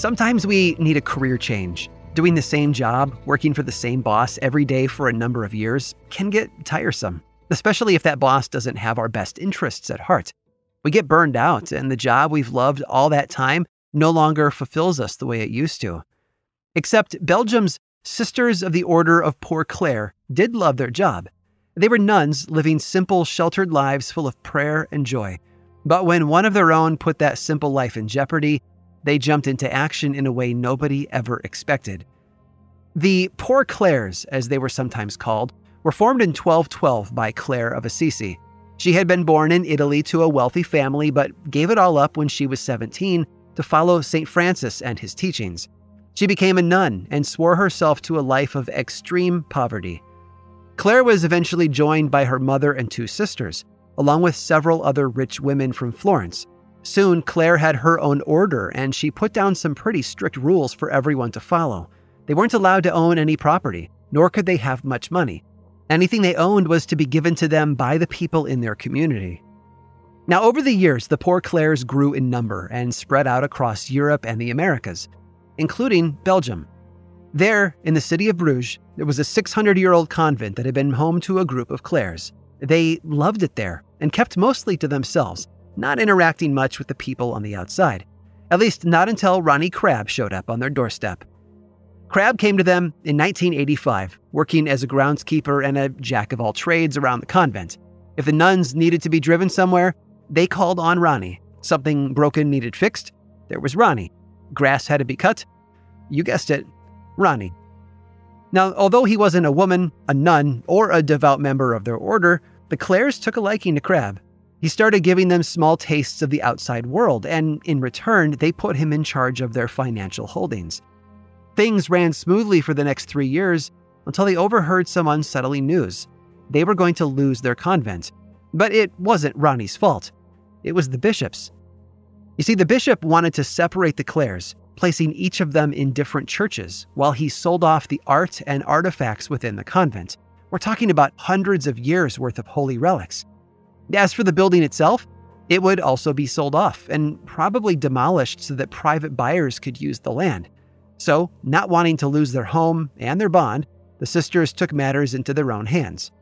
Sometimes we need a career change. Doing the same job, working for the same boss every day for a number of years can get tiresome, especially if that boss doesn't have our best interests at heart. We get burned out, and the job we've loved all that time no longer fulfills us the way it used to. Except Belgium's Sisters of the Order of Poor Clare did love their job. They were nuns living simple, sheltered lives full of prayer and joy. But when one of their own put that simple life in jeopardy, they jumped into action in a way nobody ever expected. The Poor Clares, as they were sometimes called, were formed in 1212 by Clare of Assisi. She had been born in Italy to a wealthy family, but gave it all up when she was 17 to follow St. Francis and his teachings. She became a nun and swore herself to a life of extreme poverty. Clare was eventually joined by her mother and two sisters, along with several other rich women from Florence. Soon, Clare had her own order, and she put down some pretty strict rules for everyone to follow. They weren't allowed to own any property, nor could they have much money. Anything they owned was to be given to them by the people in their community. Now, over the years, the Poor Clares grew in number and spread out across Europe and the Americas, including Belgium. There, in the city of Bruges, there was a 600 year old convent that had been home to a group of Clares. They loved it there and kept mostly to themselves, not interacting much with the people on the outside. At least not until Ronnie Crabbe showed up on their doorstep. Crabbe came to them in 1985, working as a groundskeeper and a jack of all trades around the convent. If the nuns needed to be driven somewhere, they called on Ronnie. Something broken needed fixed, there was Ronnie. Grass had to be cut, you guessed it, Ronnie. Now, although he wasn't a woman, a nun, or a devout member of their order, the Clares took a liking to Crabbe. He started giving them small tastes of the outside world, and in return, they put him in charge of their financial holdings. Things ran smoothly for the next three years until they overheard some unsettling news. They were going to lose their convent. But it wasn't Ronnie's fault, it was the bishop's. You see, the bishop wanted to separate the Clares, placing each of them in different churches, while he sold off the art and artifacts within the convent. We're talking about hundreds of years worth of holy relics. As for the building itself, it would also be sold off and probably demolished so that private buyers could use the land. So, not wanting to lose their home and their bond, the sisters took matters into their own hands.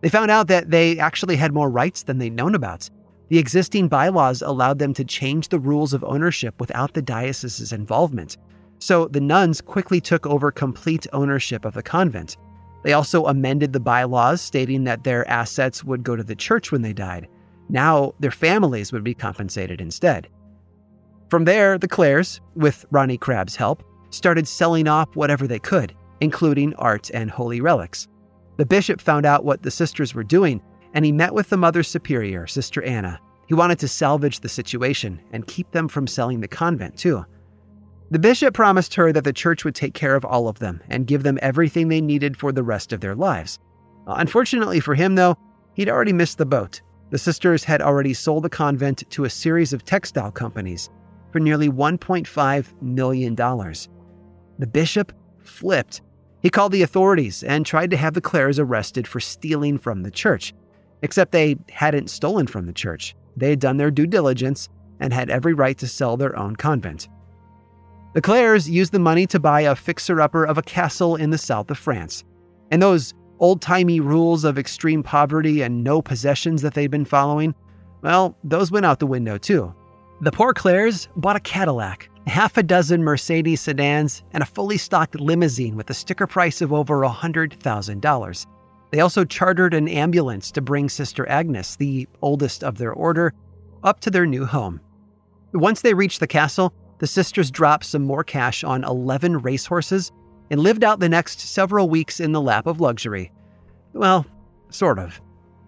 They found out that they actually had more rights than they'd known about. The existing bylaws allowed them to change the rules of ownership without the diocese's involvement. So the nuns quickly took over complete ownership of the convent. They also amended the bylaws stating that their assets would go to the church when they died. Now their families would be compensated instead. From there, the Clares, with Ronnie Crabbe's help, started selling off whatever they could, including art and holy relics. The bishop found out what the sisters were doing, and he met with the Mother Superior, Sister Anna. He wanted to salvage the situation and keep them from selling the convent, too. The bishop promised her that the church would take care of all of them and give them everything they needed for the rest of their lives. Unfortunately for him, though, he'd already missed the boat. The sisters had already sold the convent to a series of textile companies for nearly $1.5 million. The bishop flipped. He called the authorities and tried to have the Clares arrested for stealing from the church, except they hadn't stolen from the church. They had done their due diligence and had every right to sell their own convent. The Clares used the money to buy a fixer upper of a castle in the south of France. And those old timey rules of extreme poverty and no possessions that they'd been following, well, those went out the window too. The poor Clares bought a Cadillac, half a dozen Mercedes sedans, and a fully stocked limousine with a sticker price of over $100,000. They also chartered an ambulance to bring Sister Agnes, the oldest of their order, up to their new home. Once they reached the castle, the sisters dropped some more cash on 11 racehorses and lived out the next several weeks in the lap of luxury. Well, sort of.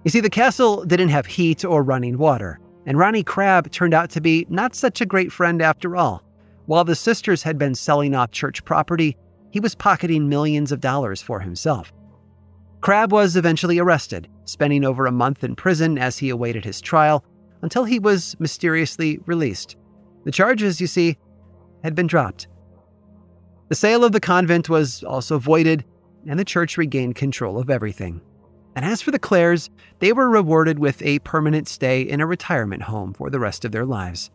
You see, the castle didn't have heat or running water, and Ronnie Crabbe turned out to be not such a great friend after all. While the sisters had been selling off church property, he was pocketing millions of dollars for himself. Crabbe was eventually arrested, spending over a month in prison as he awaited his trial until he was mysteriously released. The charges, you see, had been dropped. The sale of the convent was also voided, and the church regained control of everything. And as for the Clares, they were rewarded with a permanent stay in a retirement home for the rest of their lives.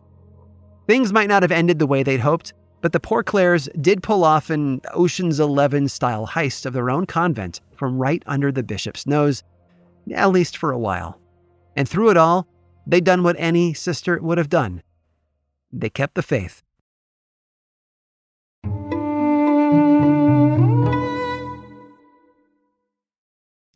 Things might not have ended the way they'd hoped, but the poor Clares did pull off an Ocean's Eleven style heist of their own convent from right under the bishop's nose, at least for a while. And through it all, they'd done what any sister would have done they kept the faith.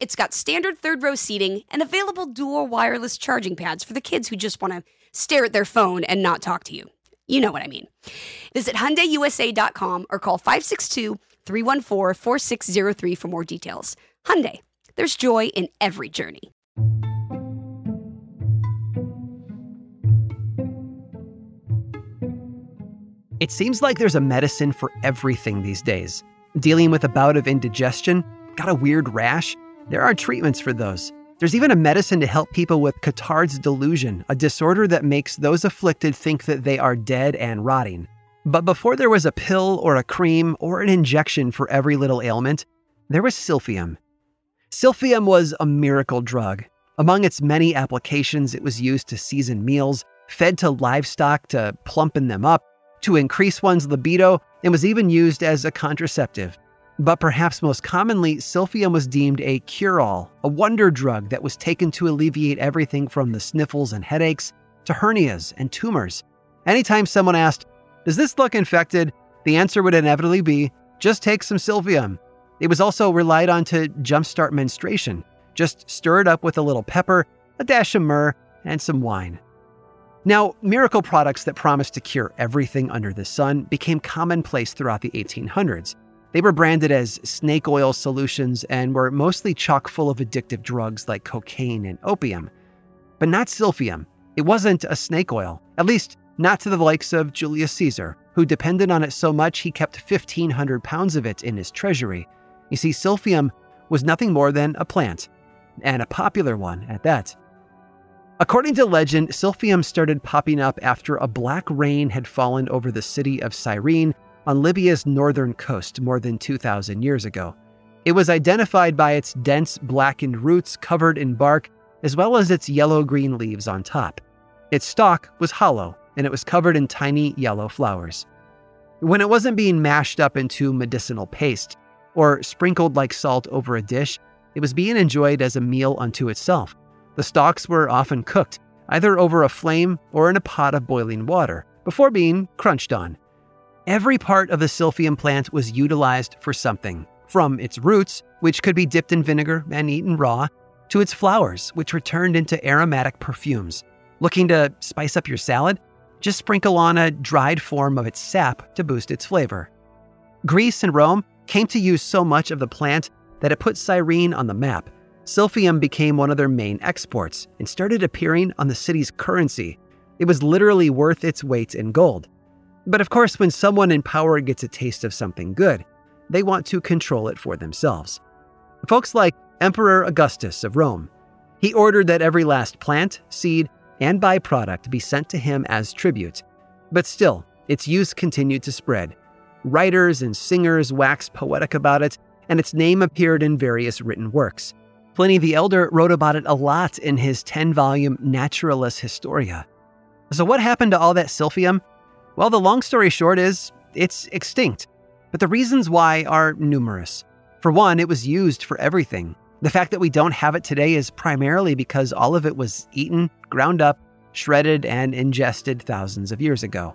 it's got standard third row seating and available dual wireless charging pads for the kids who just want to stare at their phone and not talk to you. You know what I mean. Visit HyundaiUSA.com or call 562-314-4603 for more details. Hyundai, there's joy in every journey. It seems like there's a medicine for everything these days. Dealing with a bout of indigestion, got a weird rash, there are treatments for those. There's even a medicine to help people with Cotard's delusion, a disorder that makes those afflicted think that they are dead and rotting. But before there was a pill or a cream or an injection for every little ailment, there was Silphium. Silphium was a miracle drug. Among its many applications, it was used to season meals, fed to livestock to plumpen them up, to increase one's libido, and was even used as a contraceptive. But perhaps most commonly, Silphium was deemed a cure all, a wonder drug that was taken to alleviate everything from the sniffles and headaches to hernias and tumors. Anytime someone asked, Does this look infected? the answer would inevitably be, Just take some Silphium. It was also relied on to jumpstart menstruation. Just stir it up with a little pepper, a dash of myrrh, and some wine. Now, miracle products that promised to cure everything under the sun became commonplace throughout the 1800s. They were branded as snake oil solutions and were mostly chock full of addictive drugs like cocaine and opium. But not silphium. It wasn't a snake oil, at least not to the likes of Julius Caesar, who depended on it so much he kept 1,500 pounds of it in his treasury. You see, silphium was nothing more than a plant, and a popular one at that. According to legend, Silphium started popping up after a black rain had fallen over the city of Cyrene on Libya's northern coast more than 2,000 years ago. It was identified by its dense blackened roots covered in bark as well as its yellow green leaves on top. Its stalk was hollow, and it was covered in tiny yellow flowers. When it wasn't being mashed up into medicinal paste or sprinkled like salt over a dish, it was being enjoyed as a meal unto itself. The stalks were often cooked, either over a flame or in a pot of boiling water, before being crunched on. Every part of the silphium plant was utilized for something, from its roots, which could be dipped in vinegar and eaten raw, to its flowers, which were turned into aromatic perfumes. Looking to spice up your salad? Just sprinkle on a dried form of its sap to boost its flavor. Greece and Rome came to use so much of the plant that it put Cyrene on the map. Silphium became one of their main exports and started appearing on the city's currency. It was literally worth its weight in gold. But of course, when someone in power gets a taste of something good, they want to control it for themselves. Folks like Emperor Augustus of Rome. He ordered that every last plant, seed, and byproduct be sent to him as tribute. But still, its use continued to spread. Writers and singers waxed poetic about it, and its name appeared in various written works. Pliny the Elder wrote about it a lot in his 10 volume Naturalis Historia. So, what happened to all that silphium? Well, the long story short is it's extinct. But the reasons why are numerous. For one, it was used for everything the fact that we don't have it today is primarily because all of it was eaten, ground up, shredded, and ingested thousands of years ago.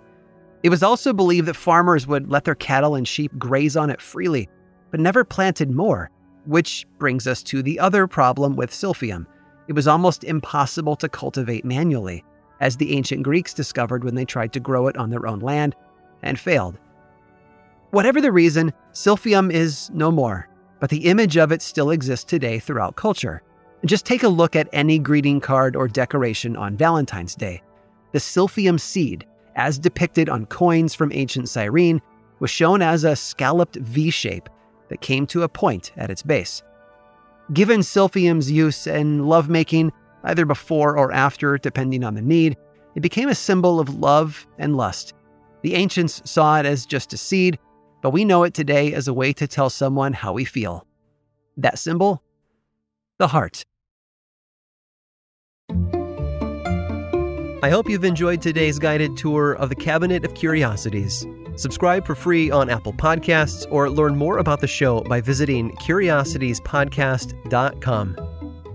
It was also believed that farmers would let their cattle and sheep graze on it freely, but never planted more, which brings us to the other problem with silphium. It was almost impossible to cultivate manually, as the ancient Greeks discovered when they tried to grow it on their own land and failed. Whatever the reason, silphium is no more, but the image of it still exists today throughout culture. Just take a look at any greeting card or decoration on Valentine's Day. The silphium seed, as depicted on coins from ancient Cyrene, was shown as a scalloped V shape that came to a point at its base. Given silphium's use in lovemaking, either before or after, depending on the need, it became a symbol of love and lust. The ancients saw it as just a seed, but we know it today as a way to tell someone how we feel. That symbol? The heart. I hope you've enjoyed today's guided tour of the Cabinet of Curiosities. Subscribe for free on Apple Podcasts or learn more about the show by visiting curiositiespodcast.com.